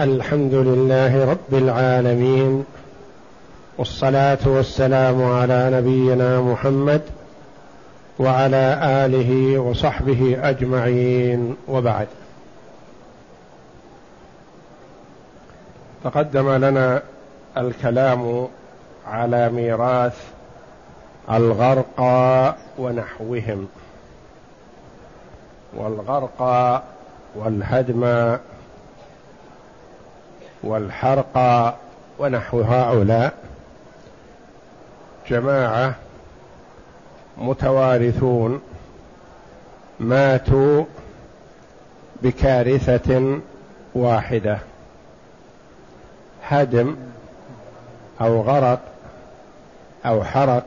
الحمد لله رب العالمين والصلاة والسلام على نبينا محمد وعلى آله وصحبه أجمعين وبعد. تقدم لنا الكلام على ميراث الغرقى ونحوهم والغرقى والهدم والحرق ونحو هؤلاء جماعة متوارثون ماتوا بكارثة واحدة هدم أو غرق أو حرق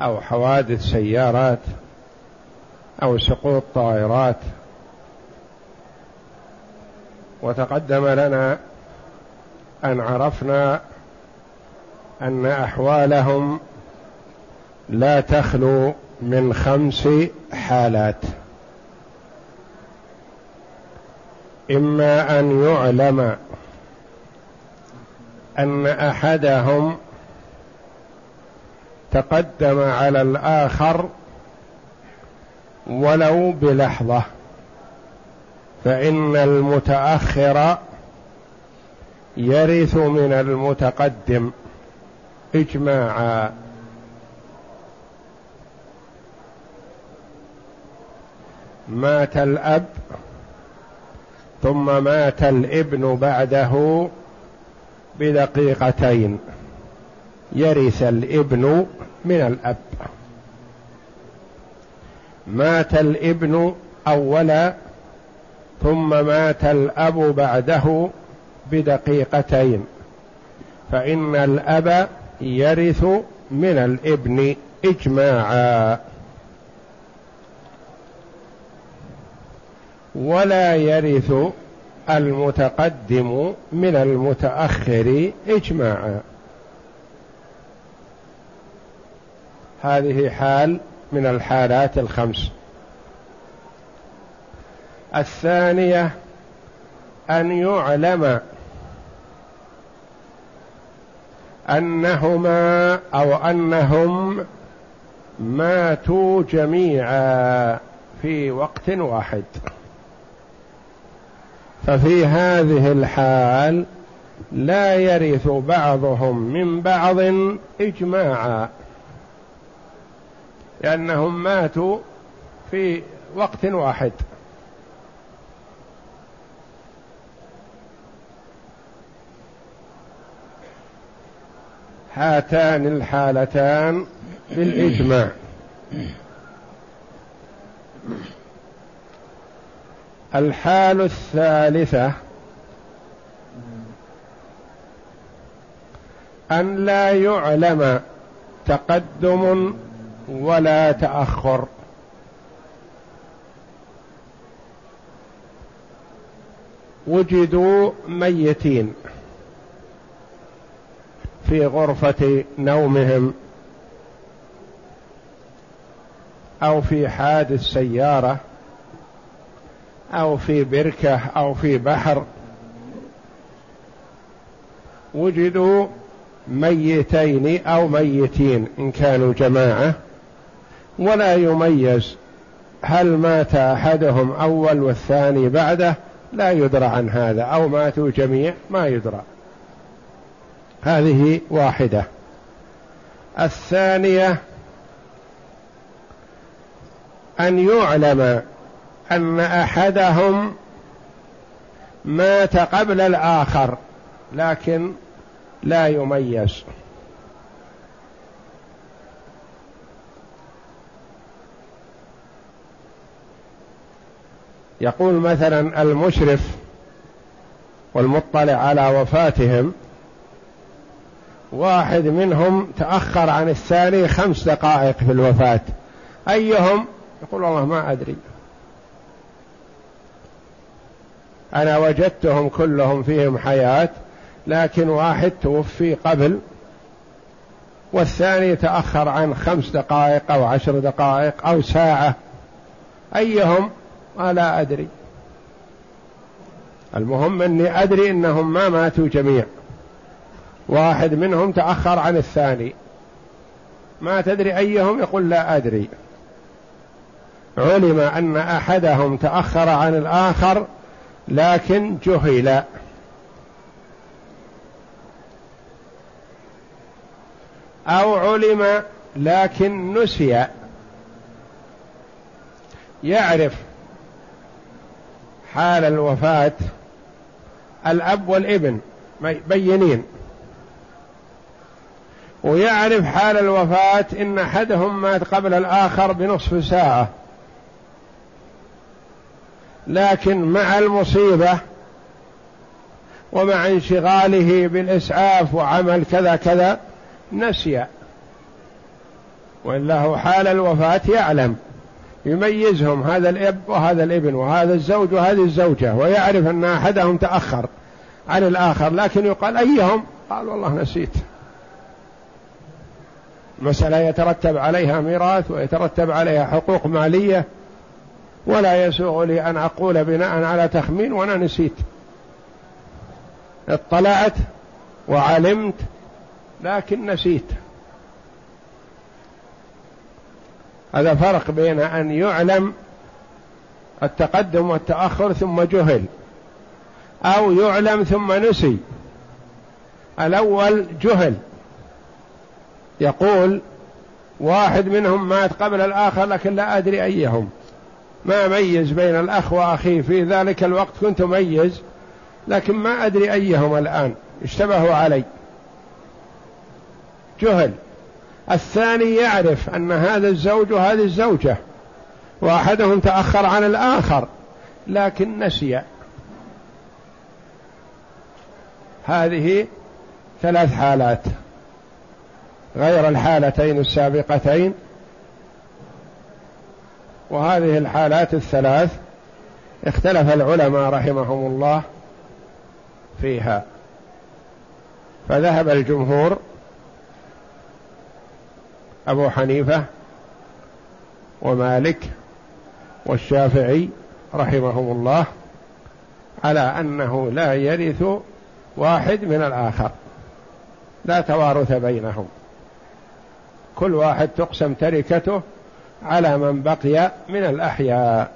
أو حوادث سيارات أو سقوط طائرات وتقدم لنا أن عرفنا أن أحوالهم لا تخلو من خمس حالات. إما أن يعلم أن أحدهم تقدم على الآخر ولو بلحظة. فإن المتأخر يرث من المتقدم. إجماعا. مات الأب ثم مات الابن بعده بدقيقتين. يرث الابن من الأب. مات الابن أولا ثم مات الأب بعده بدقيقتين. فإن الأب يرث من الإبن إجماعا. ولا يرث المتقدم من المتأخر إجماعا. هذه حال من الحالات الخمس. الثانية أن يعلم أنهما أو أنهم ماتوا جميعا في وقت واحد. ففي هذه الحال لا يرث بعضهم من بعض إجماعا. لأنهم ماتوا في وقت واحد. هاتان الحالتان بالإجماع الحال الثالثة أن لا يعلم تقدم ولا تأخر. وجدوا ميتين. في غرفة نومهم أو في حادث سيارة أو في بركة أو في بحر وجدوا ميتين أو ميتين إن كانوا جماعة ولا يميز هل مات أحدهم أول والثاني بعده لا يدرى عن هذا أو ماتوا جميع ما يدرى هذه واحدة. الثانية أن يعلم أن أحدهم مات قبل الآخر لكن لا يميز. يقول مثلا المشرف والمطلع على وفاتهم واحد منهم تأخر عن الثاني خمس دقائق في الوفاة. أيهم؟ يقول والله ما أدري. أنا وجدتهم كلهم فيهم حياة لكن واحد توفي قبل والثاني تأخر عن خمس دقائق أو عشر دقائق أو ساعة. أيهم؟ ما لا أدري. المهم أني أدري أنهم ما ماتوا جميع واحد منهم تأخر عن الثاني. ما تدري أيهم؟ يقول لا أدري. علم أن أحدهم تأخر عن الآخر لكن جهل. أو علم لكن نسي. يعرف حال الوفاة الأب والابن. بينين. ويعرف حال الوفاة إن أحدهم مات قبل الآخر بنصف ساعة. لكن مع المصيبة ومع انشغاله بالإسعاف وعمل كذا كذا نسي. وإلا هو حال الوفاة يعلم. يميزهم هذا الإب وهذا الإبن وهذا الزوج وهذه الزوجة ويعرف أن أحدهم تأخر عن الآخر. لكن يقال أيهم؟ قال والله نسيت. مسألة يترتب عليها ميراث ويترتب عليها حقوق مالية ولا يسوغ لي أن أقول بناء على تخمين وأنا نسيت. اطلعت وعلمت لكن نسيت. هذا فرق بين أن يعلم التقدم والتأخر ثم جهل أو يعلم ثم نسي. الأول جهل. يقول واحد منهم مات قبل الآخر لكن لا أدري أيهم. ما ميز بين الأخ وأخيه؟ في ذلك الوقت كنت ميز لكن ما أدري أيهم الآن. اشتبهوا علي. جهل. الثاني يعرف أن هذا الزوج وهذه الزوجة وأحدهم تأخر عن الآخر لكن نسي. هذه ثلاث حالات. غير الحالتين السابقتين. وهذه الحالات الثلاث اختلف العلماء رحمهم الله فيها. فذهب الجمهور أبو حنيفة ومالك والشافعي رحمهم الله على أنه لا يرث واحد من الآخر لا توارث بينهم. كل واحد تقسم تركته على من بقي من الأحياء.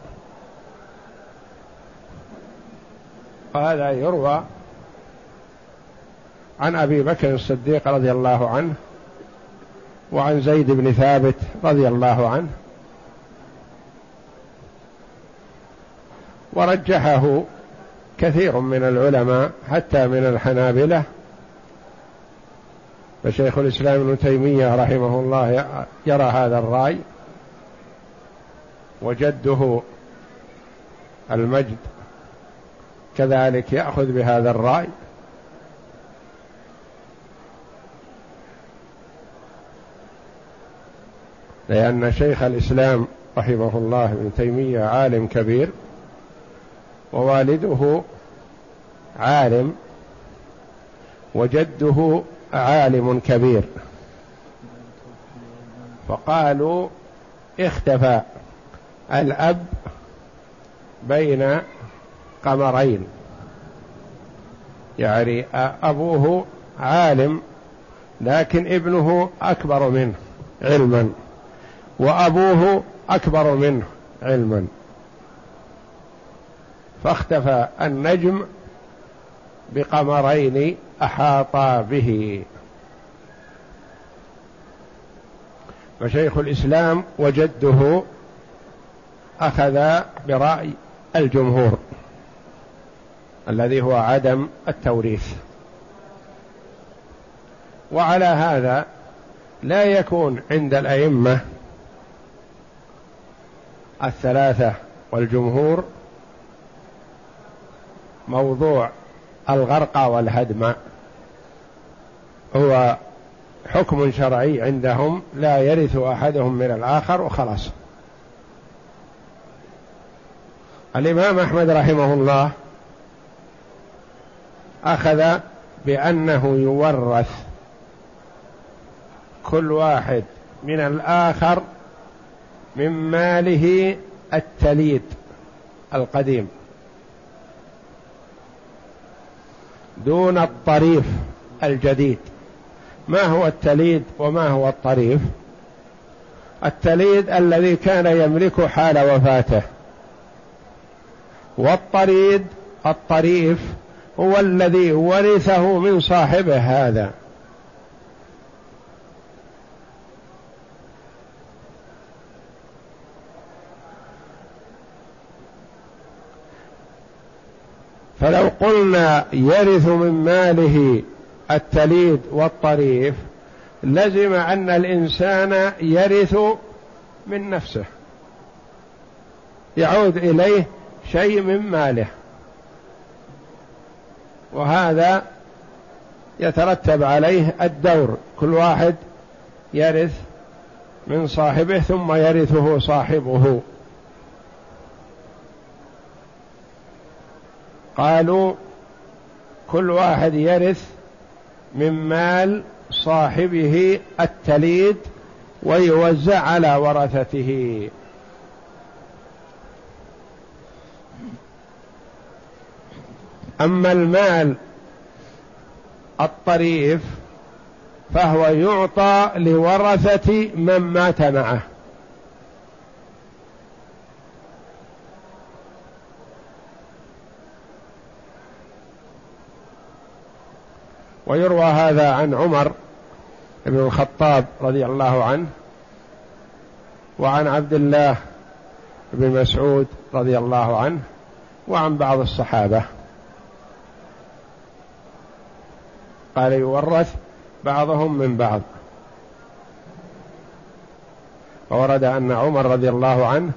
وهذا يروى عن أبي بكر الصديق رضي الله عنه وعن زيد بن ثابت رضي الله عنه. ورجحه كثير من العلماء حتى من الحنابلة فشيخ الإسلام ابن تيمية رحمه الله يرى هذا الرأي وجده المجد كذلك يأخذ بهذا الرأي. لأن شيخ الإسلام رحمه الله ابن تيمية عالم كبير ووالده عالم وجده عالم كبير. فقالوا اختفى. الأب بين قمرين. يعني أبوه عالم لكن ابنه أكبر منه علما وأبوه أكبر منه علما. فاختفى النجم بقمرين احاطا به. فشيخ الإسلام وجده أخذ برأي الجمهور الذي هو عدم التوريث. وعلى هذا لا يكون عند الأئمة الثلاثة والجمهور موضوع الغرق والهدم. هو حكم شرعي عندهم لا يرث أحدهم من الآخر وخلاص. الإمام أحمد رحمه الله أخذ بأنه يورث كل واحد من الآخر من ماله التليد القديم. دون الطريف الجديد. ما هو التليد وما هو الطريف؟ التليد الذي كان يملكه حال وفاته. والطريد الطريف هو الذي ورثه من صاحبه هذا. فلو قلنا يرث من ماله التليد والطريف لزم أن الإنسان يرث من نفسه. يعود إليه شيء من ماله. وهذا يترتب عليه الدور. كل واحد يرث من صاحبه ثم يرثه صاحبه. قالوا كل واحد يرث من مال صاحبه التليد ويوزع على ورثته. أما المال الطريف فهو يعطى لورثة من مات معه. ويروى هذا عن عمر بن الخطاب رضي الله عنه وعن عبد الله بن مسعود رضي الله عنه وعن بعض الصحابة. قال يورث بعضهم من بعض. وورد أن عمر رضي الله عنه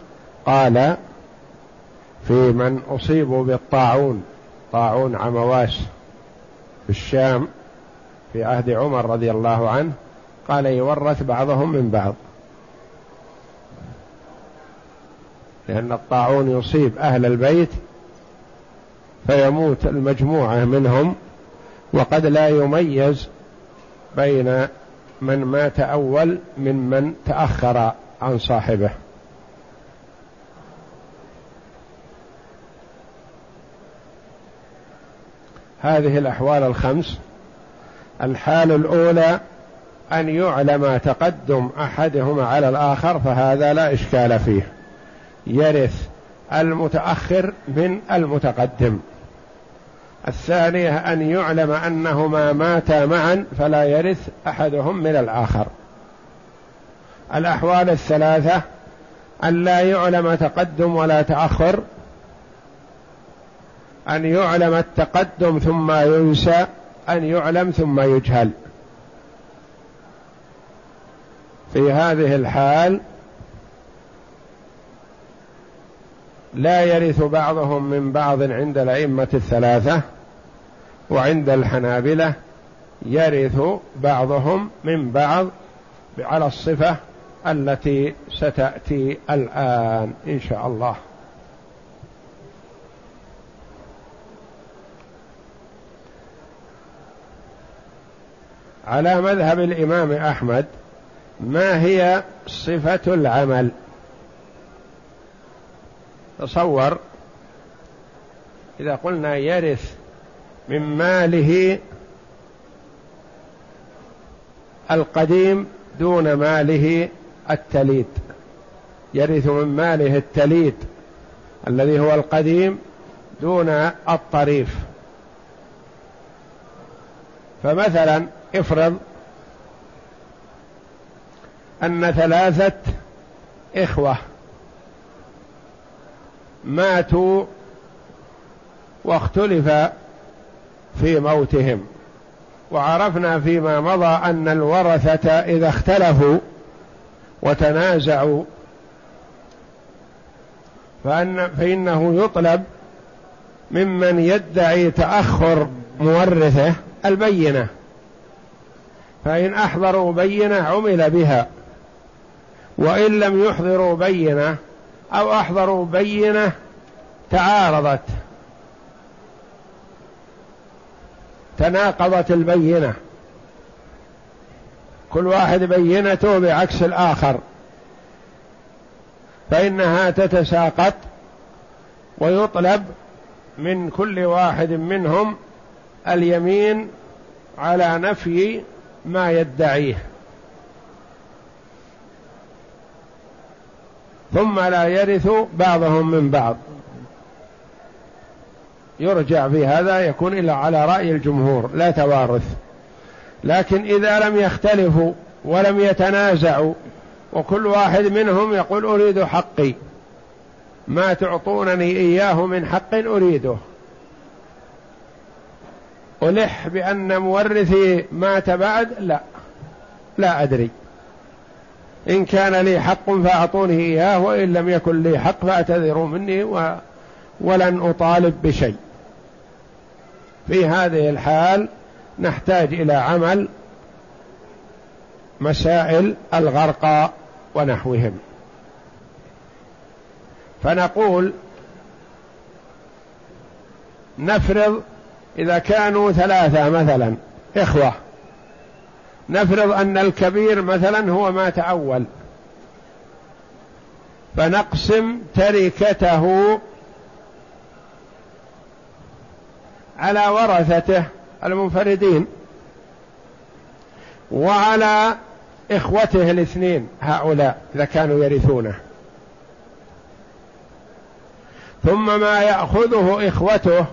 قال في من أصيبوا بالطاعون طاعون عمواس في الشام في عهد عمر رضي الله عنه قال يورث بعضهم من بعض. لأن الطاعون يصيب أهل البيت فيموت المجموعة منهم وقد لا يميز بين من مات أول ممن تأخر عن صاحبه. هذه الأحوال الخمس. الحال الأولى أن يعلم تقدم أحدهما على الآخر فهذا لا إشكال فيه. يرث المتأخر من المتقدم. الثانية أن يعلم أنهما ماتا معا فلا يرث أحدهم من الآخر. الأحوال الثلاثة أن لا يعلم تقدم ولا تأخر أن يعلم التقدم ثم ينسى أن يعلم ثم يجهل. في هذه الحال لا يرث بعضهم من بعض عند الأئمة الثلاثة وعند الحنابلة يرث بعضهم من بعض على الصفة التي ستأتي الآن إن شاء الله. على مذهب الإمام أحمد ما هي صفة العمل؟ تصور إذا قلنا يرث من ماله القديم دون ماله التليد. يرث من ماله التليد الذي هو القديم دون الطريف. فمثلا افرض أن ثلاثة إخوة ماتوا واختلف في موتهم وعرفنا فيما مضى أن الورثة إذا اختلفوا وتنازعوا فأن فإنه يطلب ممن يدعي تأخر مورثه البينة. فإن أحضروا بينة عمل بها وإن لم يحضروا بينة أو أحضروا بينة تعارضت. تناقضت البينة. كل واحد بينته بعكس الآخر. فإنها تتساقط ويطلب من كل واحد منهم اليمين على نفي ما يدعيه. ثم لا يرث بعضهم من بعض. يرجع في هذا يكون إلا على رأي الجمهور لا توارث. لكن إذا لم يختلفوا ولم يتنازعوا وكل واحد منهم يقول أريد حقي. ما تعطونني إياه من حق أريده. ألح بأن مورثي مات بعد؟ لا. لا أدري. إن كان لي حق فأعطوني إياه وإن لم يكن لي حق فاعتذروا مني و ولن أطالب بشيء. في هذه الحال نحتاج إلى عمل مسائل الغرقى ونحوهم. فنقول نفرض إذا كانوا ثلاثة مثلا إخوة. نفرض أن الكبير مثلا هو مات أول فنقسم تركته على ورثته المنفردين وعلى إخوته الاثنين هؤلاء إذا كانوا يرثونه. ثم ما يأخذه إخوته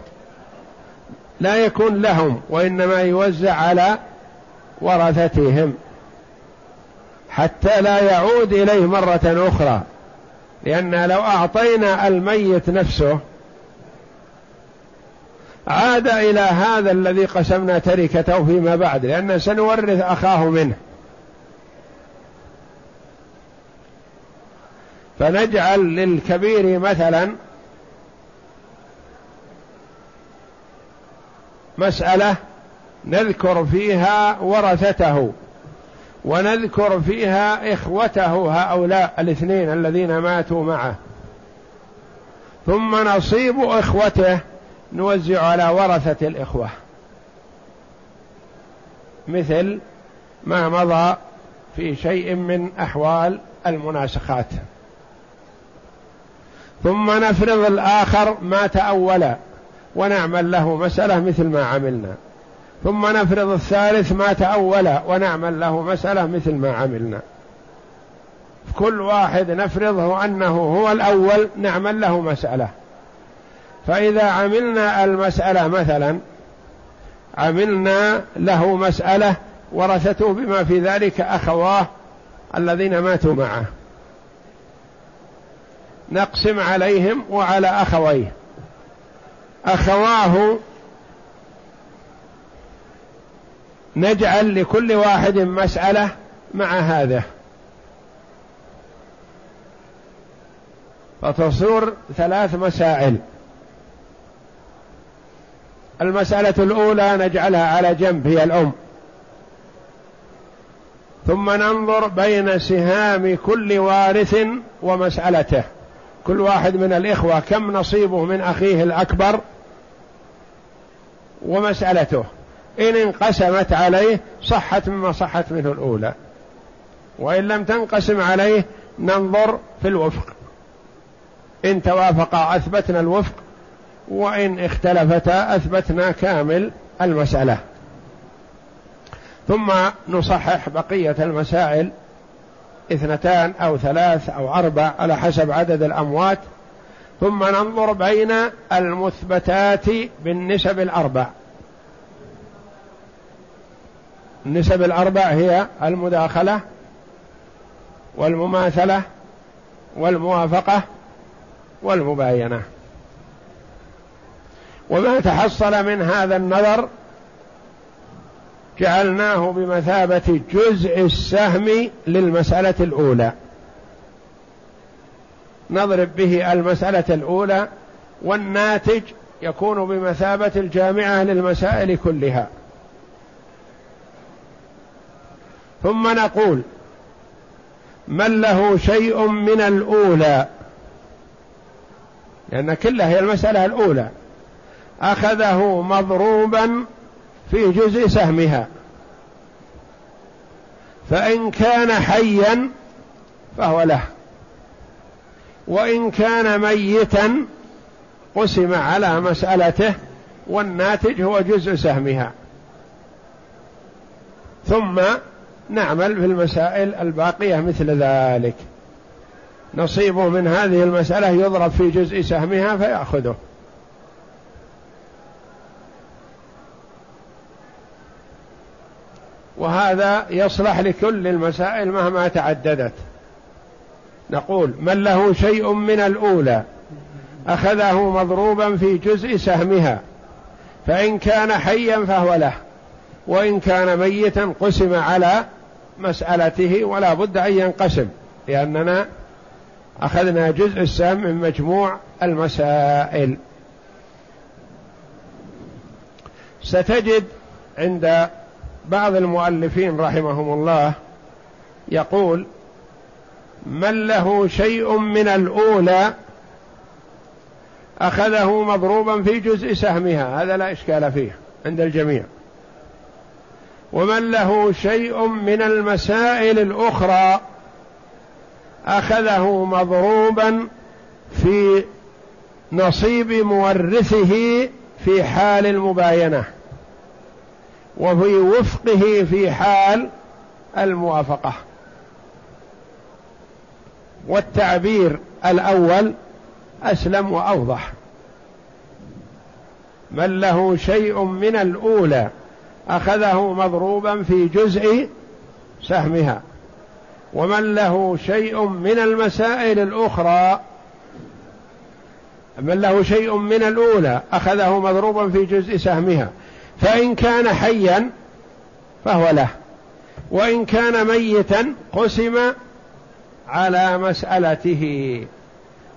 لا يكون لهم وإنما يوزع على ورثتهم. حتى لا يعود إليه مرة أخرى. لأن لو أعطينا الميت نفسه عاد إلى هذا الذي قسمنا تركته فيما بعد لأن سنورث أخاه منه. فنجعل للكبير مثلا مسألة نذكر فيها ورثته ونذكر فيها إخوته هؤلاء الاثنين الذين ماتوا معه. ثم نصيب إخوته نوزع على ورثة الإخوة. مثل ما مضى في شيء من أحوال المناسخات. ثم نفرض الآخر ما تأول ونعمل له مسألة مثل ما عملنا. ثم نفرض الثالث ما تأول ونعمل له مسألة مثل ما عملنا. كل واحد نفرضه أنه هو الأول نعمل له مسألة. فإذا عملنا المسألة مثلا عملنا له مسألة ورثته بما في ذلك أخواه الذين ماتوا معه. نقسم عليهم وعلى أخويه. أخواه نجعل لكل واحد مسألة مع هذا. فتصور ثلاث مسائل. المسألة الأولى نجعلها على جنب هي الأم. ثم ننظر بين سهام كل وارث ومسألته. كل واحد من الإخوة كم نصيبه من أخيه الأكبر؟ ومسألته. إن انقسمت عليه صحت مما صحت منه الأولى. وإن لم تنقسم عليه ننظر في الوفق. إن توافقا أثبتنا الوفق. وإن اختلفتا أثبتنا كامل المسألة. ثم نصحح بقية المسائل اثنتان أو ثلاث أو أربع على حسب عدد الأموات. ثم ننظر بين المثبتات بالنسب الأربع. النسب الأربع هي المداخلة والمماثلة والموافقة والمباينة. وما تحصل من هذا النظر جعلناه بمثابة جزء السهم للمسألة الأولى. نضرب به المسألة الأولى والناتج يكون بمثابة الجامعة للمسائل كلها. ثم نقول من له شيء من الأولى؟ لأن كلها هي المسألة الأولى. أخذه مضروبا في جزء سهمها. فإن كان حيا فهو له. وإن كان ميتا قسم على مسألته والناتج هو جزء سهمها. ثم نعمل في المسائل الباقية مثل ذلك. نصيبه من هذه المسألة يضرب في جزء سهمها فيأخذه. وهذا يصلح لكل المسائل مهما تعددت. نقول من له شيء من الأولى أخذه مضروبا في جزء سهمها فإن كان حيا فهو له وإن كان ميتا قسم على مسألته ولا بد أن ينقسم لأننا أخذنا جزء السهم من مجموع المسائل. ستجد عند بعض المؤلفين رحمهم الله يقول من له شيء من الأولى أخذه مضروبا في جزء سهمها هذا لا إشكال فيه عند الجميع. ومن له شيء من المسائل الأخرى أخذه مضروبا في نصيب مورثه في حال المباينة وفي وفقه في حال الموافقة. والتعبير الأول أسلم وأوضح. من له شيء من الأولى أخذه مضروبا في جزء سهمها ومن له شيء من المسائل الأخرى من له شيء من الأولى أخذه مضروبا في جزء سهمها فإن كان حيا فهو له وإن كان ميتا قسم على مسألته.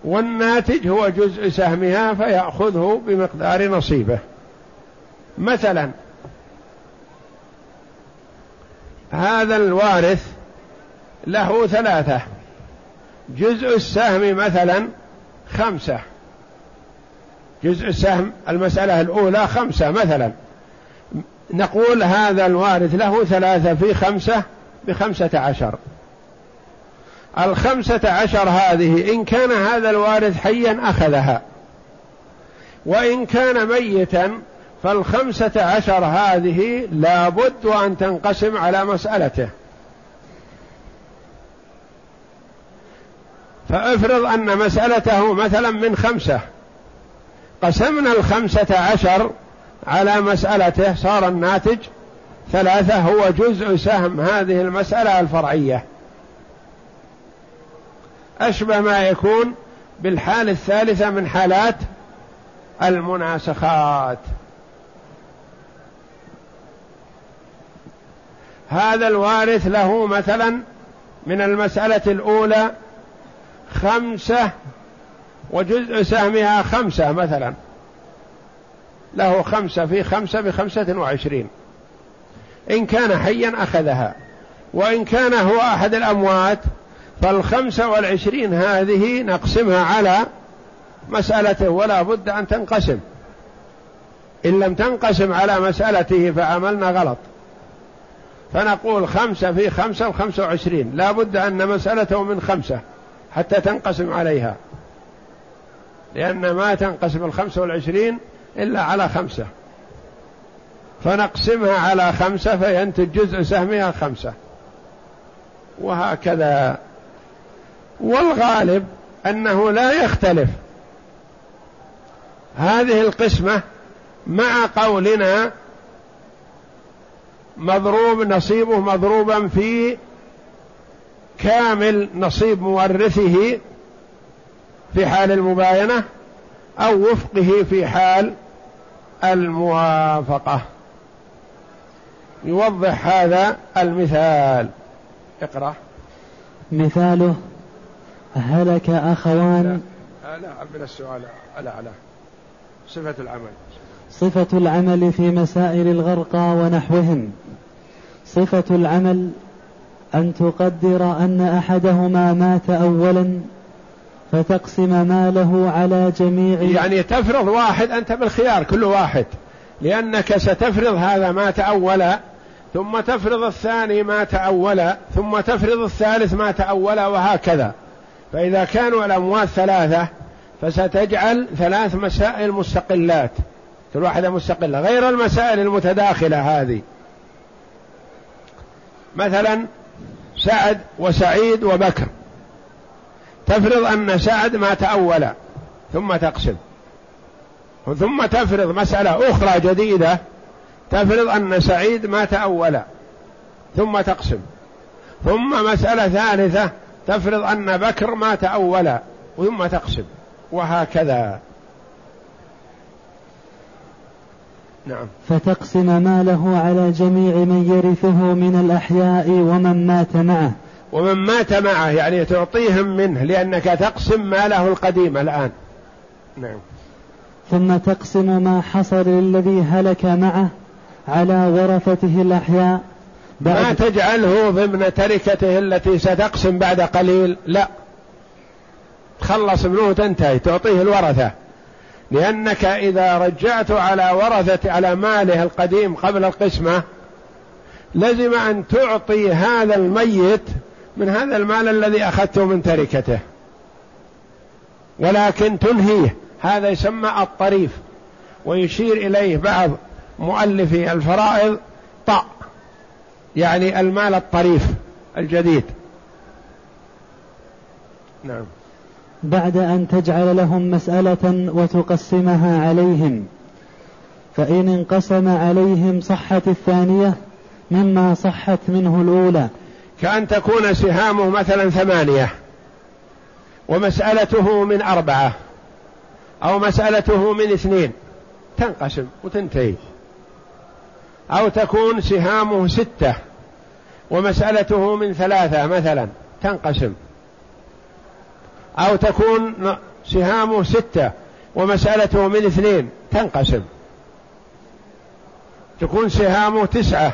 والناتج هو جزء سهمها فيأخذه بمقدار نصيبه. مثلا هذا الوارث له ثلاثة. جزء السهم مثلا خمسة. جزء السهم المسألة الأولى خمسة مثلا. نقول هذا الوارث له ثلاثة في خمسة بخمسة عشر. الخمسة عشر هذه إن كان هذا الوارث حيا أخذها. وإن كان ميتا فالخمسة عشر هذه لابد أن تنقسم على مسألته. فافرض أن مسألته مثلا من خمسة. قسمنا الخمسة عشر على مسألته صار الناتج ثلاثة هو جزء سهم هذه المسألة الفرعية. أشبه ما يكون بالحال الثالثة من حالات المناسخات. هذا الوارث له مثلا من المسألة الأولى خمسة وجزء سهمها خمسة مثلا. له خمسة في خمسة بخمسة وعشرين. إن كان حيا أخذها وإن كان هو أحد الأموات فالخمسة والعشرين هذه نقسمها على مسألته ولا بد أن تنقسم. إن لم تنقسم على مسألته فعملنا غلط. فنقول خمسة في خمسة وخمسة وعشرين. لا بد أن مسألته من خمسة حتى تنقسم عليها. لأن ما تنقسم الخمسة والعشرين إلا على خمسة. فنقسمها على خمسة فينتج جزء سهمها خمسة. وهكذا والغالب أنه لا يختلف. هذه القسمة مع قولنا مضروب نصيبه مضروبا في كامل نصيب مورثه في حال المباينة أو وفقه في حال الموافقة. يوضح هذا المثال. اقرأ. مثاله هلك أخوان. لا لا من السؤال لا صفة العمل. صفة العمل في مسائل الغرقى ونحوهم. صفة العمل أن تقدر أن أحدهما مات أولا فتقسم ماله على جميع يعني تفرض واحد أنت بالخيار كل واحد. لأنك ستفرض هذا مات أولا ثم تفرض الثاني مات أولا ثم تفرض الثالث مات أولا وهكذا. فإذا كانوا الأموات ثلاثة فستجعل ثلاث مسائل مستقلات. كل واحدة مستقلة غير المسائل المتداخلة هذه. مثلا سعد وسعيد وبكر. تفرض أن سعد مات أولا ثم تقسم. ثم تفرض مسألة أخرى جديدة تفرض أن سعيد مات أولا ثم تقسم. ثم مسألة ثالثة تفرض أن بكر مات أولا ثم تقسم. وهكذا. نعم. فتقسم ماله على جميع من يرثه من الأحياء ومن مات معه. ومن مات معه يعني تعطيهم منه لأنك تقسم ماله القديم الآن. نعم. ثم تقسم ما حصل للذي هلك معه على ورثته الأحياء ما تجعله ضمن تركته التي ستقسم بعد قليل. لا. تخلص منه وتنتهي تعطيه الورثة. لأنك إذا رجعت على ورثة على ماله القديم قبل القسمة لزم أن تعطي هذا الميت من هذا المال الذي أخذته من تركته. ولكن تنهيه. هذا يسمى الطريف. ويشير إليه بعض مؤلفي الفرائض طأ يعني المال الطريف الجديد. نعم. بعد أن تجعل لهم مسألة وتقسمها عليهم فإن انقسم عليهم صحت الثانية مما صحت منه الأولى. كأن تكون سهامه مثلا ثمانية ومسألته من أربعة أو مسألته من اثنين تنقسم وتنتهي. أو تكون سهامه ستة ومسألته من ثلاثة مثلا تنقسم. أو تكون سهامه ستة ومسألته من اثنين تنقسم. تكون سهامه تسعة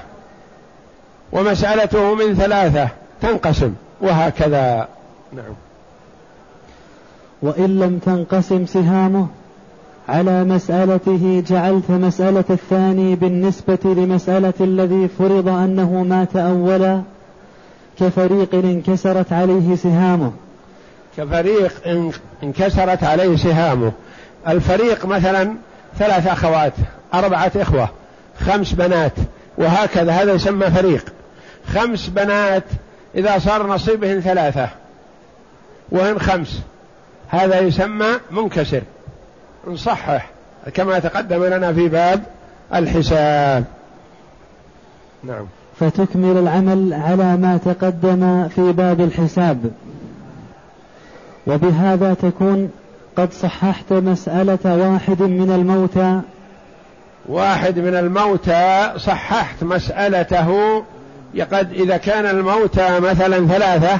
ومسألته من ثلاثة تنقسم. وهكذا. نعم. وإن لم تنقسم سهامه على مسألته جعلت مسألة الثاني بالنسبة لمسألة الذي فرض أنه مات أولا كفريق انكسرت عليه سهامه. كفريق انكسرت عليه سهامه. الفريق مثلا ثلاث أخوات أربعة إخوة خمس بنات وهكذا. هذا يسمى فريق. خمس بنات إذا صار نصيبهن ثلاثة وهن خمس. هذا يسمى منكسر. نصحح كما تقدم لنا في باب الحساب. نعم. فتكمل العمل على ما تقدم في باب الحساب. وبهذا تكون قد صححت مسألة واحد من الموتى. واحد من الموتى صححت مسألته. قد إذا كان الموتى مثلا ثلاثة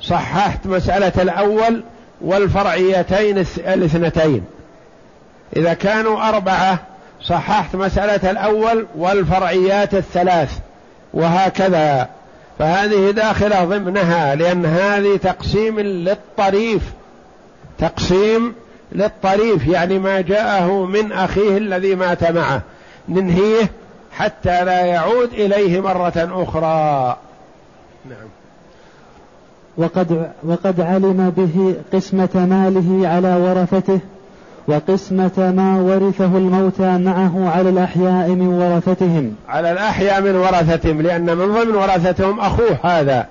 صححت مسألة الأول والفرعيتين الاثنتين. إذا كانوا أربعة صححت مسألة الأول والفرعيات الثلاث وهكذا. فهذه داخلة ضمنها لأن هذه تقسيم للطريف. تقسيم للطريف يعني ما جاءه من أخيه الذي مات معه. ننهيه حتى لا يعود إليه مرة أخرى. نعم. وقد, وقد علم به قسمة ماله على ورثته. وقسمة ما ورثه الموتى معه على الأحياء من ورثتهم. على الأحياء من ورثتهم لأن من ضمن ورثتهم أخوه هذا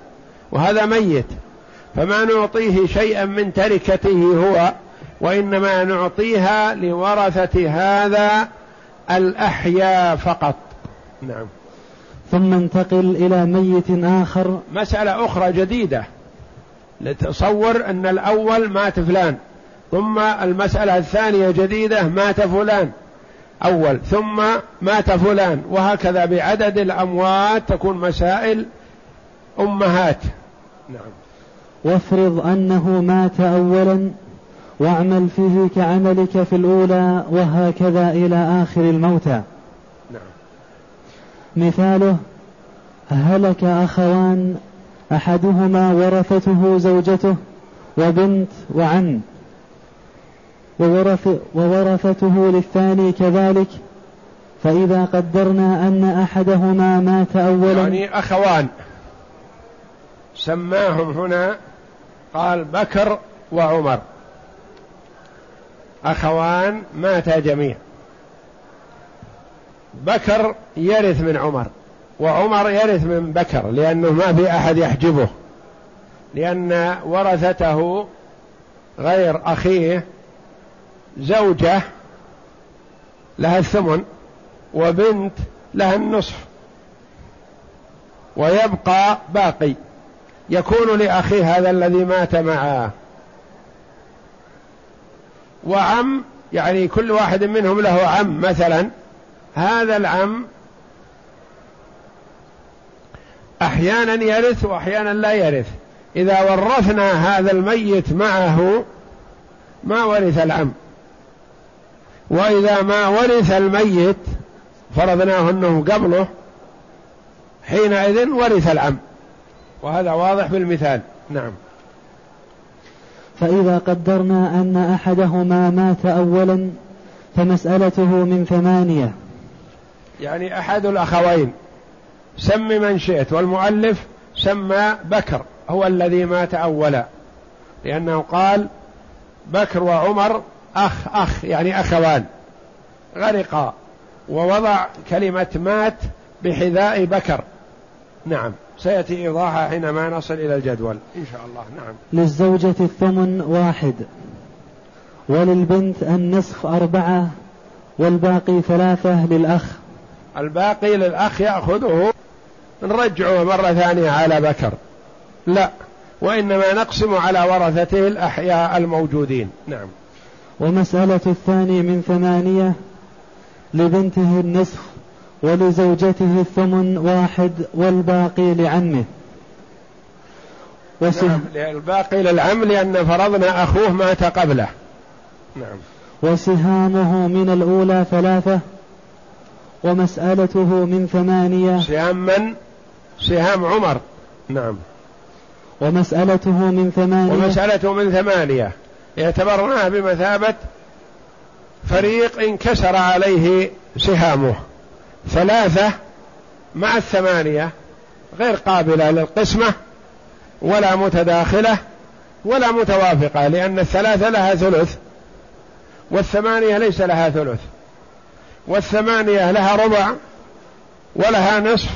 وهذا ميت. فما نعطيه شيئا من تركته هو وإنما نعطيها لورثة هذا الأحياء فقط. نعم. ثم انتقل إلى ميت آخر. مسألة أخرى جديدة. لتصور أن الأول مات فلان. ثم المسألة الثانية جديدة مات فلان. أول ثم مات فلان. وهكذا بعدد الأموات تكون مسائل أمهات. نعم. وافرض أنه مات أولا واعمل فيه كعملك في الأولى وهكذا إلى آخر الموتى. نعم. مثاله هلك أخوان أحدهما ورثته زوجته وبنت وعم. وورث وورثته للثاني كذلك. فإذا قدرنا أن أحدهما مات أولا يعني أخوان سماهم هنا قال بكر وعمر. أخوان ماتا جميع بكر يرث من عمر وعمر يرث من بكر لأنه ما في أحد يحجبه. لأن ورثته غير أخيه زوجة لها الثمن وبنت لها النصف ويبقى باقي. يكون لأخيه هذا الذي مات معه. وعم يعني كل واحد منهم له عم مثلا. هذا العم أحيانا يرث واحيانا لا يرث. إذا ورثنا هذا الميت معه ما ورث العم. وإذا ما ورث الميت فرضناه أنه قبله حينئذ ورث العم. وهذا واضح بالمثال. نعم. فإذا قدرنا أن أحدهما مات أولا فمسألته من ثمانية. يعني أحد الأخوين. سم من شئت والمؤلف سمى بكر هو الذي مات أولا. لأنه قال بكر وعمر أخ أخ يعني أخوان. غرقا. ووضع كلمة مات بحذاء بكر. نعم. سيأتي إيضاحها حينما نصل إلى الجدول. إن شاء الله. نعم. للزوجة الثمن واحد. وللبنت النصف أربعة. والباقي ثلاثة للأخ. الباقي للأخ يأخذه نرجعه مرة ثانية على بكر. لا. وإنما نقسم على ورثته الأحياء الموجودين. نعم. ومسألة الثاني من ثمانية لبنته النصف ولزوجته الثمن واحد والباقي لعمه. نعم الباقي للعم لأن فرضنا أخوه مات قبله. نعم. وسهامه من الأولى ثلاثة ومسألته من ثمانية. سهام من؟ سهام عمر. نعم. ومسألته من ثمانية. ومسألته من ثمانية. اعتبرناها بمثابة فريق انكسر عليه سهامه. ثلاثة مع الثمانية غير قابلة للقسمة ولا متداخلة ولا متوافقة لأن الثلاثة لها ثلث والثمانية ليس لها ثلث. والثمانية لها ربع ولها نصف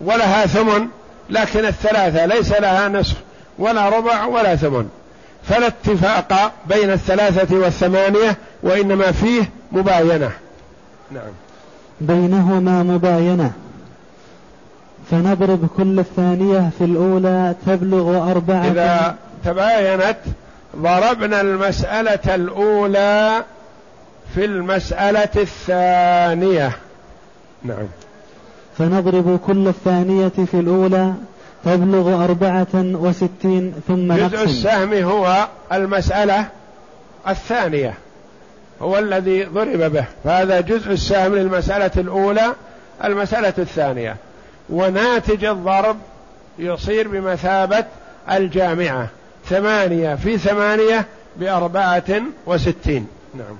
ولها ثمن لكن الثلاثة ليس لها نصف ولا ربع ولا ثمن. فلا اتفاق بين الثلاثة والثمانية وإنما فيه مباينة. نعم. بينهما مباينة. فنضرب كل الثانية في الأولى تبلغ أربعة. إذا تباينت ضربنا المسألة الأولى في المسألة الثانية. نعم. فنضرب كل الثانية في الأولى تبلغ أربعة وستين ثم جزء نقسم السهم هو المسألة الثانية هو الذي ضرب به. فهذا جزء السهم للمسألة الأولى المسألة الثانية. وناتج الضرب يصير بمثابة الجامعة. ثمانية في ثمانية بأربعة وستين. نعم.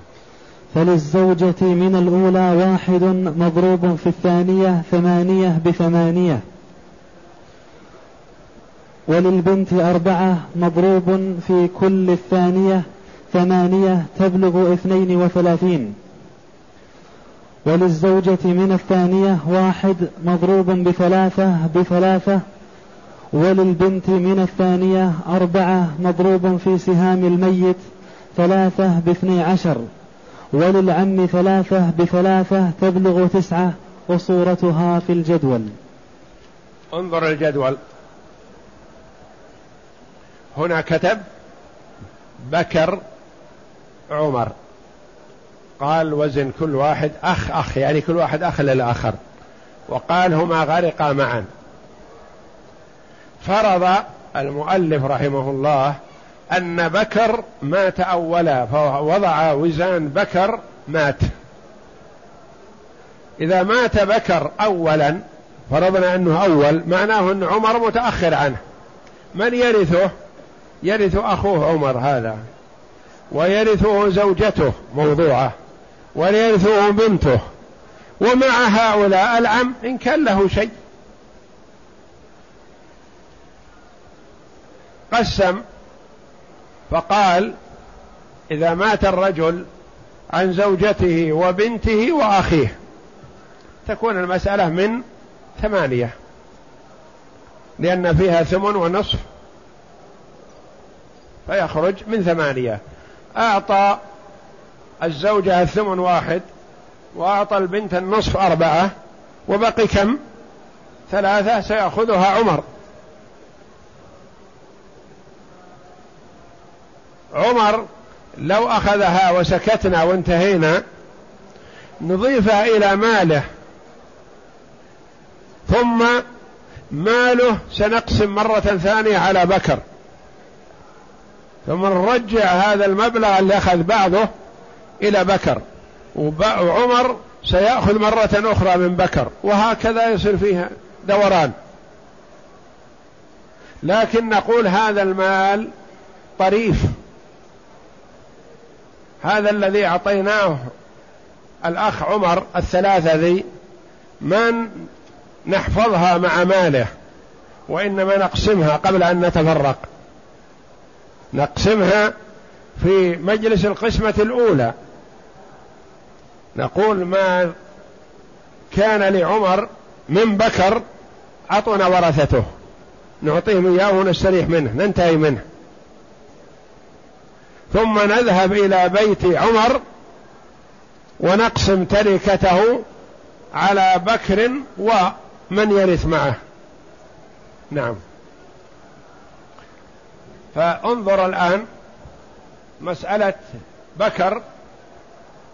فللزوجة من الأولى واحد مضروب في الثانية ثمانية بثمانية. وللبنت أربعة مضروب في كل الثانية ثمانية تبلغ اثنين وثلاثين. وللزوجة من الثانية واحد مضروب بثلاثة بثلاثة. وللبنت من الثانية أربعة مضروب في سهام الميت ثلاثة باثني عشر. وللعم ثلاثة بثلاثة تبلغ تسعة وصورتها في الجدول. انظر الجدول. هنا كتب بكر عمر. قال وزن كل واحد أخ أخ يعني كل واحد أخ للآخر وقال هما غرقا معا. فرض المؤلف رحمه الله أن بكر مات أولا فوضع وزان بكر مات. إذا مات بكر أولا فرضنا أنه أول معناه أن عمر متأخر عنه. من يرثه؟ يرث أخوه عمر هذا ويرثه زوجته موضوعة ويرثه بنته ومع هؤلاء العم إن كان له شيء. قسم فقال إذا مات الرجل عن زوجته وبنته وأخيه تكون المسألة من ثمانية لأن فيها ثمن ونصف. فيخرج من ثمانية. أعطى الزوجة الثمن واحد وأعطى البنت النصف أربعة وبقي كم؟ ثلاثة سيأخذها عمر. عمر لو أخذها وسكتنا وانتهينا نضيفها إلى ماله ثم ماله سنقسم مرة ثانية على بكر. ثم نرجع هذا المبلغ اللي أخذ بعضه إلى بكر. وعمر سيأخذ مرة أخرى من بكر. وهكذا يصير فيها دوران. لكن نقول هذا المال طريف. هذا الذي أعطيناه الأخ عمر الثلاثة ذي ما نحفظها مع ماله وإنما نقسمها قبل أن نتفرق. نقسمها في مجلس القسمة الأولى. نقول ما كان لعمر من بكر أعطونا ورثته. نعطيهم إياه ونستريح منه ننتهي منه. ثم نذهب إلى بيت عمر ونقسم تركته على بكر ومن يرث معه. نعم. فانظر الآن مسألة بكر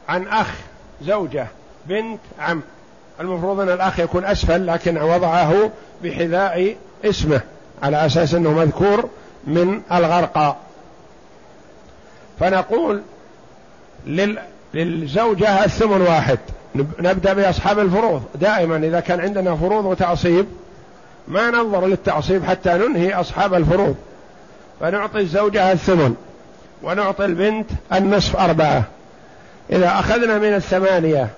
عن أخ زوجة بنت عم. المفروض أن الأخ يكون أسفل لكن وضعه بحذاء اسمه على أساس أنه مذكور من الغرقاء فنقول لل... للزوجة الثمن واحد. نبدأ بأصحاب الفروض. دائما إذا كان عندنا فروض وتعصيب ما ننظر للتعصيب حتى ننهي أصحاب الفروض. فنعطي الزوجة الثمن ونعطي البنت النصف أربعة. إذا أخذنا من الثمانية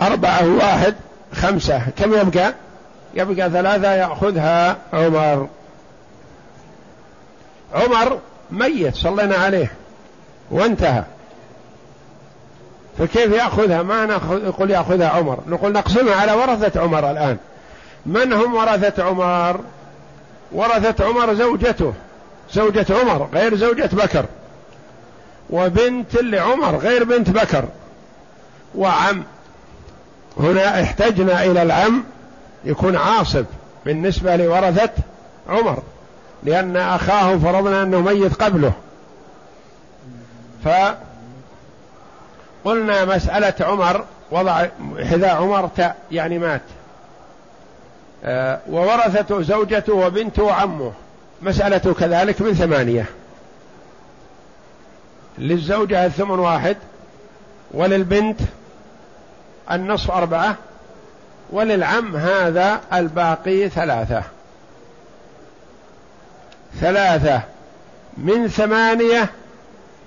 أربعة واحد خمسة. كم يبقى؟ يبقى ثلاثة يأخذها عمر. عمر ميت صلينا عليه. وانتهى. فكيف يأخذها؟ ما نأخذ يقول يأخذها عمر. نقول نقسمها على ورثة عمر الآن. من هم ورثة عمر؟ ورثة عمر زوجته زوجة عمر غير زوجة بكر وبنت لعمر غير بنت بكر. وعم هنا احتجنا إلى العم يكون عاصب بالنسبة لورثة عمر لأن أخاه فرضنا أنه ميت قبله. فقلنا مسألة عمر وضع حذاء عمر يعني مات. وورثته زوجته وبنته وعمه. مسألته كذلك من ثمانية. للزوجة الثمن واحد وللبنت النصف أربعة وللعم هذا الباقي ثلاثة. ثلاثة. من ثمانية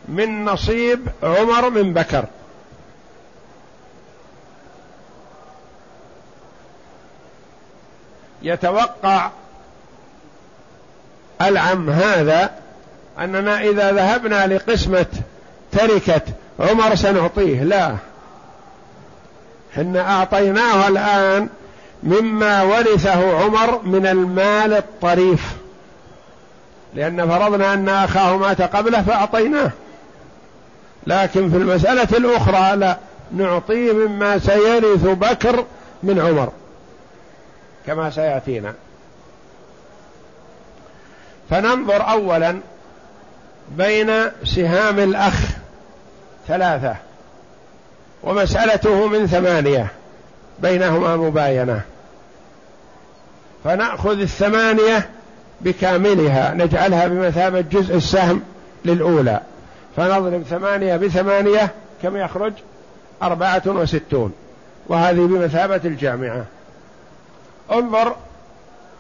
من نصيب عمر من بكر. يتوقع العم هذا أننا إذا ذهبنا لقسمة تركة عمر سنعطيه. لا. حنا أعطيناه الآن مما ورثه عمر من المال الطريف. لأن فرضنا أن أخاه مات قبله فأعطيناه. لكن في المسألة الأخرى لا. نعطيه مما سيرث بكر من عمر. كما سيأتينا. فننظر أولا بين سهام الأخ ثلاثة ومسألته من ثمانية بينهما مباينة. فنأخذ الثمانية بكاملها نجعلها بمثابة جزء السهم للأولى. فنضرب ثمانية بثمانية كم يخرج؟ أربعة وستون. وهذه بمثابة الجامعة. انظر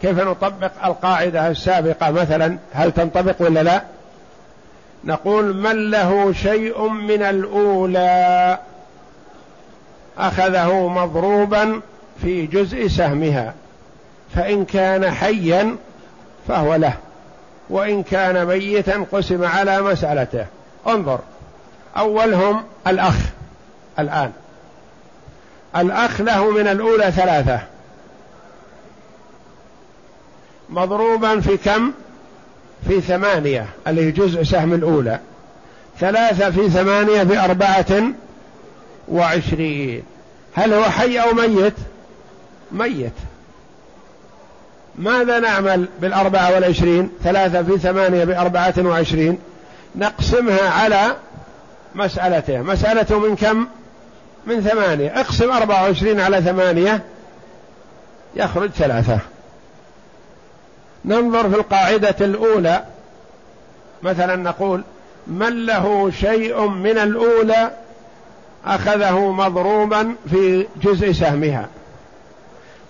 كيف نطبق القاعدة السابقة مثلا هل تنطبق ولا لا؟ نقول من له شيء من الأولى أخذه مضروبا في جزء سهمها فإن كان حيا فهو له وإن كان ميتا قسم على مسألته. انظر أولهم الأخ الآن. الأخ له من الأولى ثلاثة. مضروبا في كم؟ في ثمانية اللي هي جزء سهم الأولى. ثلاثة في ثمانية بأربعة وعشرين. هل هو حي أو ميت؟ ميت. ماذا نعمل بالأربعة والعشرين؟ ثلاثة في ثمانية بأربعة وعشرين. نقسمها على مسألته مسألته من كم؟ من ثمانية. اقسم أربعة وعشرين على ثمانية يخرج ثلاثة. ننظر في القاعدة الأولى. مثلا نقول من له شيء من الأولى أخذه مضروبا في جزء سهمها.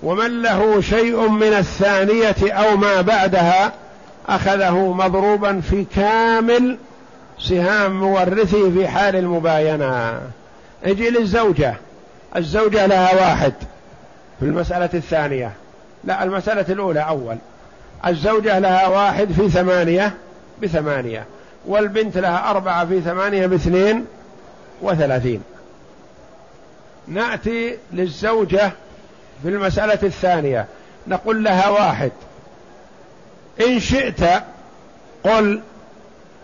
ومن له شيء من الثانية أو ما بعدها أخذه مضروبا في كامل سهام مورثه في حال المباينة. أجي للزوجة. الزوجة لها واحد في المسألة الثانية. لا المسألة الأولى أول. الزوجة لها واحد في ثمانية بثمانية. والبنت لها أربعة في ثمانية باثنين وثلاثين. نأتي للزوجة في المسألة الثانية. نقول لها واحد. إن شئت قل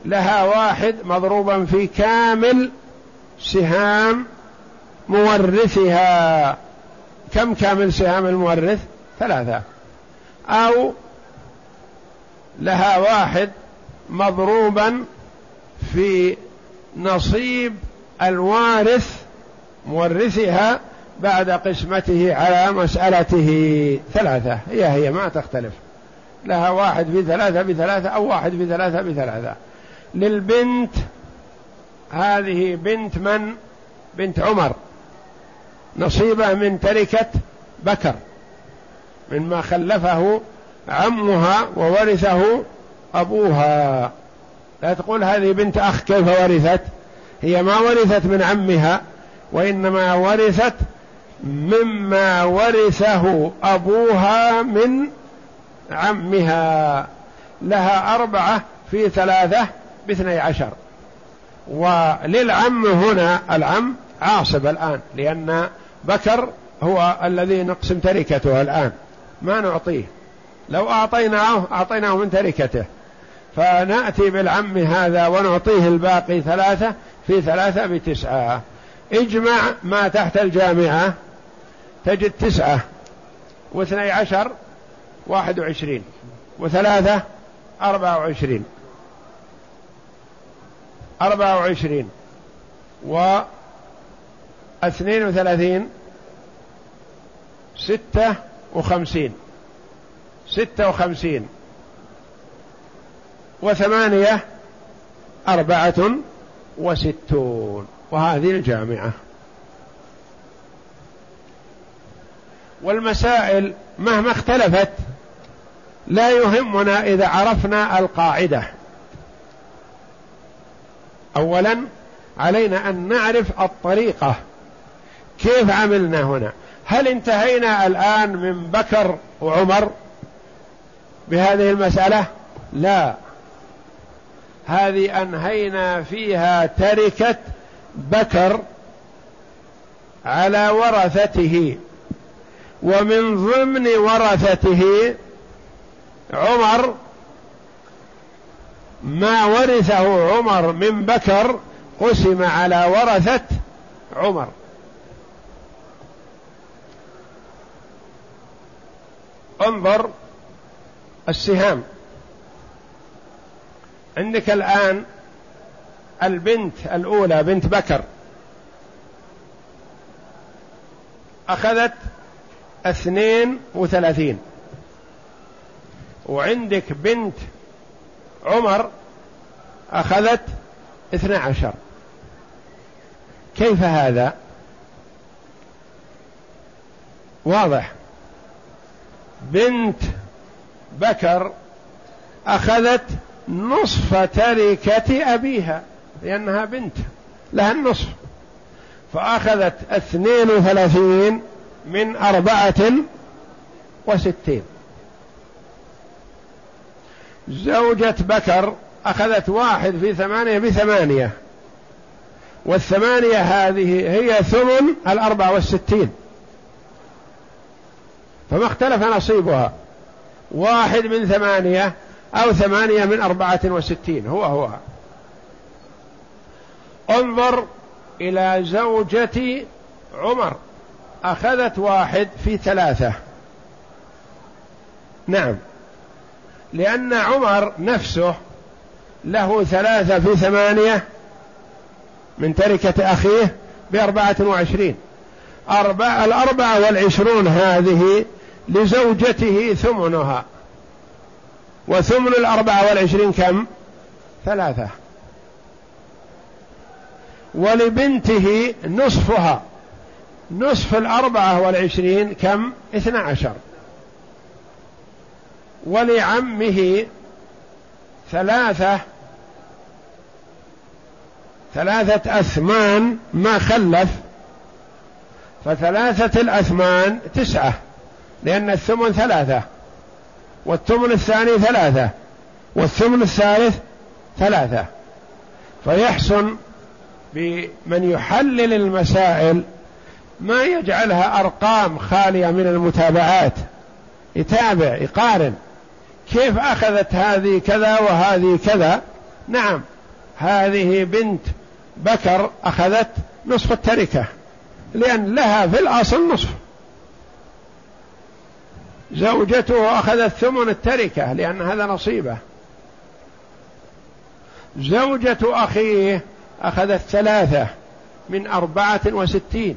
لها واحد مضروبا في كامل سهام مورثها. كم كامل سهام المورث؟ ثلاثة. أو لها واحد مضروبا في نصيب الوارث مورثها بعد قسمته على مسألته. ثلاثة. هي هي ما تختلف. لها واحد بثلاثة بثلاثة أو واحد بثلاثة بثلاثة. للبنت هذه بنت من؟ بنت عمر. نصيبه من تركة بكر مما خلفه عمها وورثه أبوها. لا تقول هذه بنت أخ كيف ورثت؟ هي ما ورثت من عمها وإنما ورثت مما ورثه أبوها من عمها. لها أربعة في ثلاثة باثني عشر. وللعم هنا العم عاصب الآن لأن بكر هو الذي نقسم تركته الآن. ما نعطيه. لو أعطيناه أعطيناه من تركته. فنأتي بالعم هذا ونعطيه الباقي ثلاثة في ثلاثة بتسعة. اجمع ما تحت الجامعة تجد تسعة. واثني عشر واحد وعشرين. وثلاثة أربعة وعشرين. أربعة وعشرين. واثنين وثلاثين ستة وخمسين. ستة وخمسين. وثمانية أربعة وستون. وهذه الجامعة. والمسائل مهما اختلفت لا يهمنا إذا عرفنا القاعدة. أولا علينا أن نعرف الطريقة. كيف عملنا هنا؟ هل انتهينا الآن من بكر وعمر؟ بهذه المسألة؟ لا. هذه أنهينا فيها تركة بكر على ورثته ومن ضمن ورثته عمر ما ورثه عمر من بكر قسم على ورثة عمر. انظر السهام. عندك الآن البنت الأولى بنت بكر. أخذت اثنين وثلاثين. وعندك بنت عمر أخذت اثنى عشر. كيف هذا؟ واضح. بنت بكر أخذت نصف تركة أبيها لأنها بنت لها النصف. فأخذت اثنين وثلاثين من أربعة وستين. زوجة بكر أخذت واحد في ثمانية بثمانية والثمانية هذه هي ثمن الأربعة والستين. فما اختلف نصيبها. واحد من ثمانية أو ثمانية من أربعة وستين هو هو. انظر إلى زوجة عمر أخذت واحد في ثلاثة. نعم. لأن عمر نفسه له ثلاثة في ثمانية من تركة أخيه بأربعة وعشرين. أربع الأربعة والعشرون هذه لزوجته ثمنها. وثمن الأربعة والعشرين كم؟ ثلاثة. ولبنته نصفها. نصف الأربعة والعشرين كم؟ اثنى عشر. ولعمه ثلاثة. ثلاثة أثمان ما خلف. فثلاثة الأثمان تسعة. لأن الثمن ثلاثة والثمن الثاني ثلاثة والثمن الثالث ثلاثة. فيحسن بمن يحلل المسائل ما يجعلها أرقام خالية من المتابعات. يتابع يقارن. كيف أخذت هذه كذا وهذه كذا؟ نعم هذه بنت بكر أخذت نصف التركة لأن لها في الأصل نصف. زوجته أخذت ثمن التركة لأن هذا نصيبه. زوجة أخيه أخذت ثلاثة من أربعة وستين.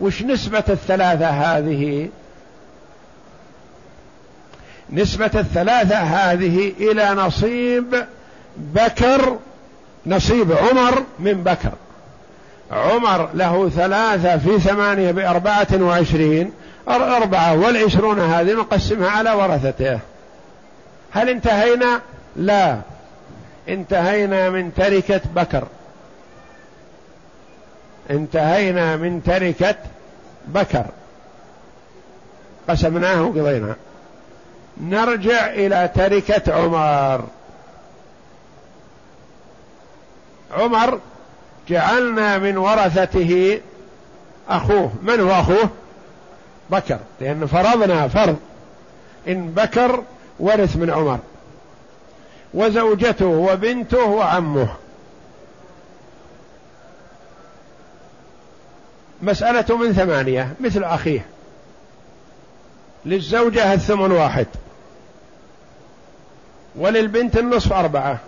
وش نسبة الثلاثة هذه؟ نسبة الثلاثة هذه إلى نصيب بكر نصيب عمر من بكر. عمر له ثلاثة في ثمانية بأربعة وعشرين الأربعة والعشرون هذه نقسمها على ورثته هل انتهينا؟ لا. انتهينا من تركة بكر. انتهينا من تركة بكر. قسمناه وقضينا. نرجع إلى تركة عمر. عمر جعلنا من ورثته أخوه. من هو أخوه؟ بكر لأن فرضنا فرض. إن بكر ورث من عمر. وزوجته وبنته وعمه. مسألة من ثمانية مثل أخيه. للزوجة الثمن واحد. وللبنت النصف أربعة.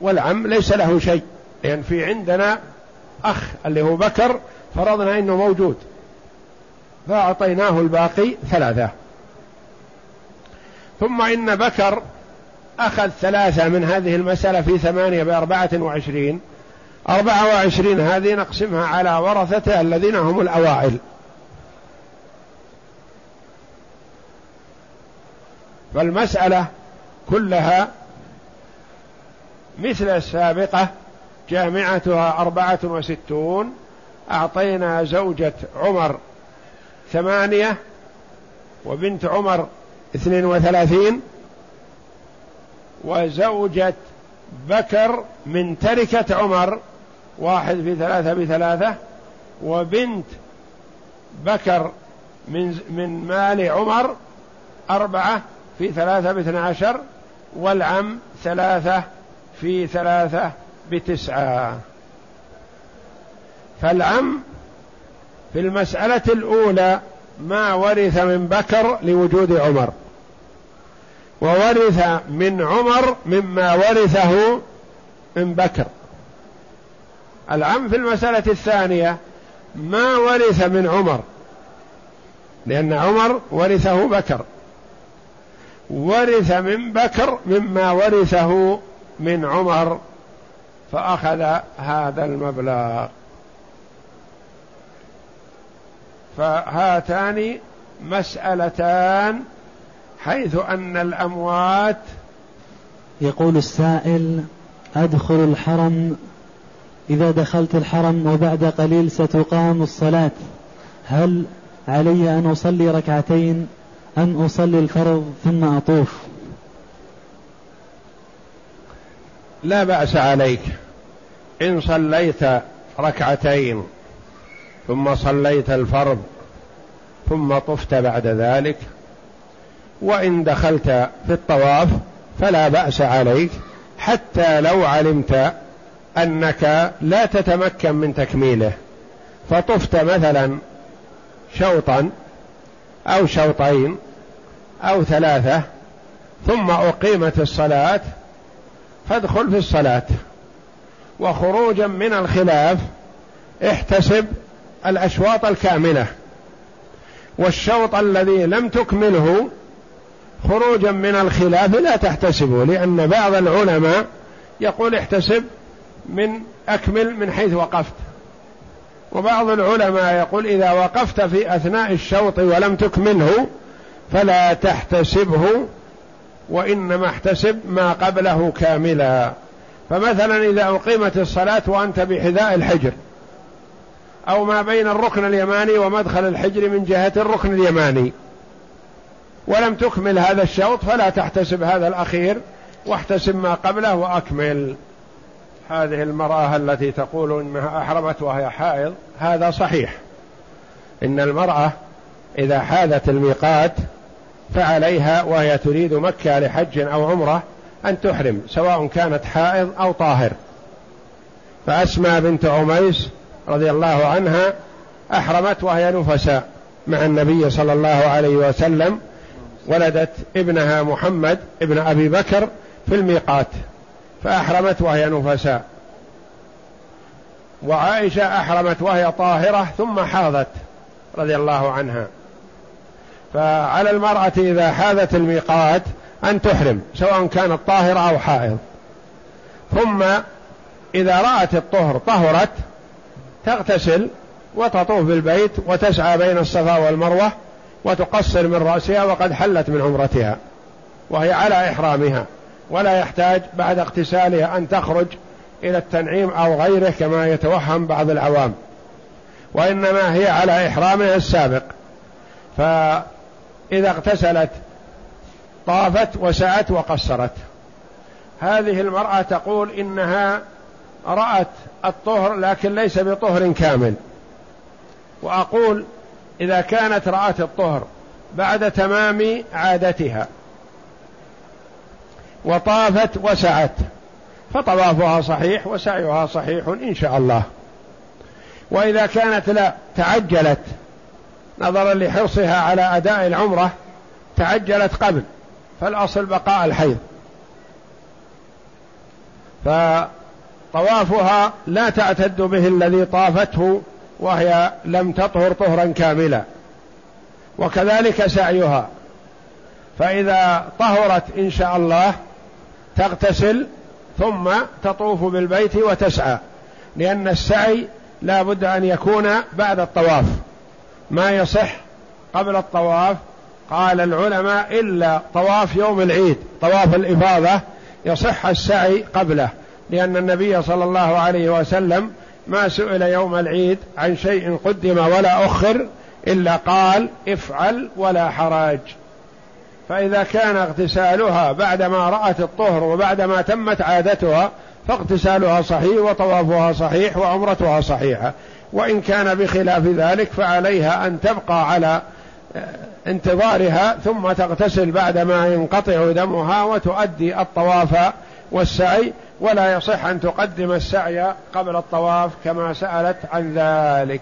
والعم ليس له شيء لأن في عندنا أخ اللي هو بكر فرضنا أنه موجود. فأعطيناه الباقي ثلاثة. ثم إن بكر أخذ ثلاثة من هذه المسألة في ثمانية بأربعة وعشرين. أربعة وعشرين هذه نقسمها على ورثته الذين هم الأوائل. فالمسألة كلها مثل السابقة جامعتها أربعة وستون. أعطينا زوجة عمر ثمانية وبنت عمر اثنين وثلاثين وزوجة بكر من تركة عمر واحد في ثلاثة بثلاثة وبنت بكر من من مال عمر أربعة في ثلاثة باثنى عشر والعم ثلاثة في ثلاثة بتسعة. فالعم في المسألة الأولى ما ورث من بكر لوجود عمر. وورث من عمر مما ورثه من بكر. العم في المسألة الثانية ما ورث من عمر لأن عمر ورثه بكر. ورث من بكر مما ورثه من عمر فأخذ هذا المبلغ. فهاتان مسألتان حيث أن الأموات يقول السائل أدخل الحرم إذا دخلت الحرم وبعد قليل ستقام الصلاة. هل علي أن أصلي ركعتين أم أصلي الفرض ثم أطوف؟ لا بأس عليك. إن صليت ركعتين ثم صليت الفرض ثم طفت بعد ذلك. وإن دخلت في الطواف فلا بأس عليك حتى لو علمت أنك لا تتمكن من تكميله. فطفت مثلا شوطا أو شوطين أو ثلاثة ثم أقيمت الصلاة فادخل في الصلاة. وخروجا من الخلاف احتسب الأشواط الكاملة والشوط الذي لم تكمله خروجا من الخلاف لا تحتسبه لأن بعض العلماء يقول احتسب من أكمل من حيث وقفت. وبعض العلماء يقول إذا وقفت في أثناء الشوط ولم تكمله فلا تحتسبه وإنما احتسب ما قبله كاملا. فمثلا إذا أقيمت الصلاة وأنت بحذاء الحجر أو ما بين الركن اليماني ومدخل الحجر من جهة الركن اليماني. ولم تكمل هذا الشوط فلا تحتسب هذا الأخير واحتسب ما قبله وأكمل. هذه المرأة التي تقول إنها أحرمت وهي حائض هذا صحيح. إن المرأة إذا حاذت الميقات فعليها وهي تريد مكة لحج أو عمرة أن تحرم سواء كانت حائض أو طاهر. فأسمى بنت عميس رضي الله عنها أحرمت وهي نفساء مع النبي صلى الله عليه وسلم ولدت ابنها محمد ابن أبي بكر في الميقات فأحرمت وهي نفساء. وعائشة أحرمت وهي طاهرة ثم حاضت رضي الله عنها. فعلى المرأة إذا حاذت الميقات أن تحرم سواء كانت طاهرة أو حائض. ثم إذا رأت الطهر طهرت تغتسل وتطوف بالبيت وتسعى بين الصفا والمروة وتقصر من رأسها وقد حلت من عمرتها وهي على إحرامها ولا يحتاج بعد اغتسالها أن تخرج إلى التنعيم أو غيره كما يتوهم بعض العوام وإنما هي على إحرامها السابق. فإذا اغتسلت طافت وسعت وقصرت. هذه المرأة تقول إنها رأت الطهر لكن ليس بطهر كامل. وأقول إذا كانت رأت الطهر بعد تمام عادتها وطافت وسعت فطوافها صحيح وسعيها صحيح إن شاء الله. وإذا كانت لا تعجلت نظرا لحرصها على أداء العمرة تعجلت قبل فالأصل بقاء الحيض. فطوافها لا تعتد به الذي طافته وهي لم تطهر طهرا كاملا. وكذلك سعيها. فإذا طهرت إن شاء الله تغتسل ثم تطوف بالبيت وتسعى. لأن السعي لا بد أن يكون بعد الطواف. ما يصح قبل الطواف قال العلماء إلا طواف يوم العيد طواف الإفاضة يصح السعي قبله. لأن النبي صلى الله عليه وسلم ما سئل يوم العيد عن شيء قدم ولا أخر إلا قال افعل ولا حرج. فإذا كان اغتسالها بعدما رأت الطهر وبعدما تمت عادتها فاغتسالها صحيح وطوافها صحيح وعمرتها صحيحة. وإن كان بخلاف ذلك فعليها أن تبقى على انتظارها ثم تغتسل بعدما ينقطع دمها وتؤدي الطواف والسعي ولا يصح أن تقدم السعي قبل الطواف كما سألت عن ذلك.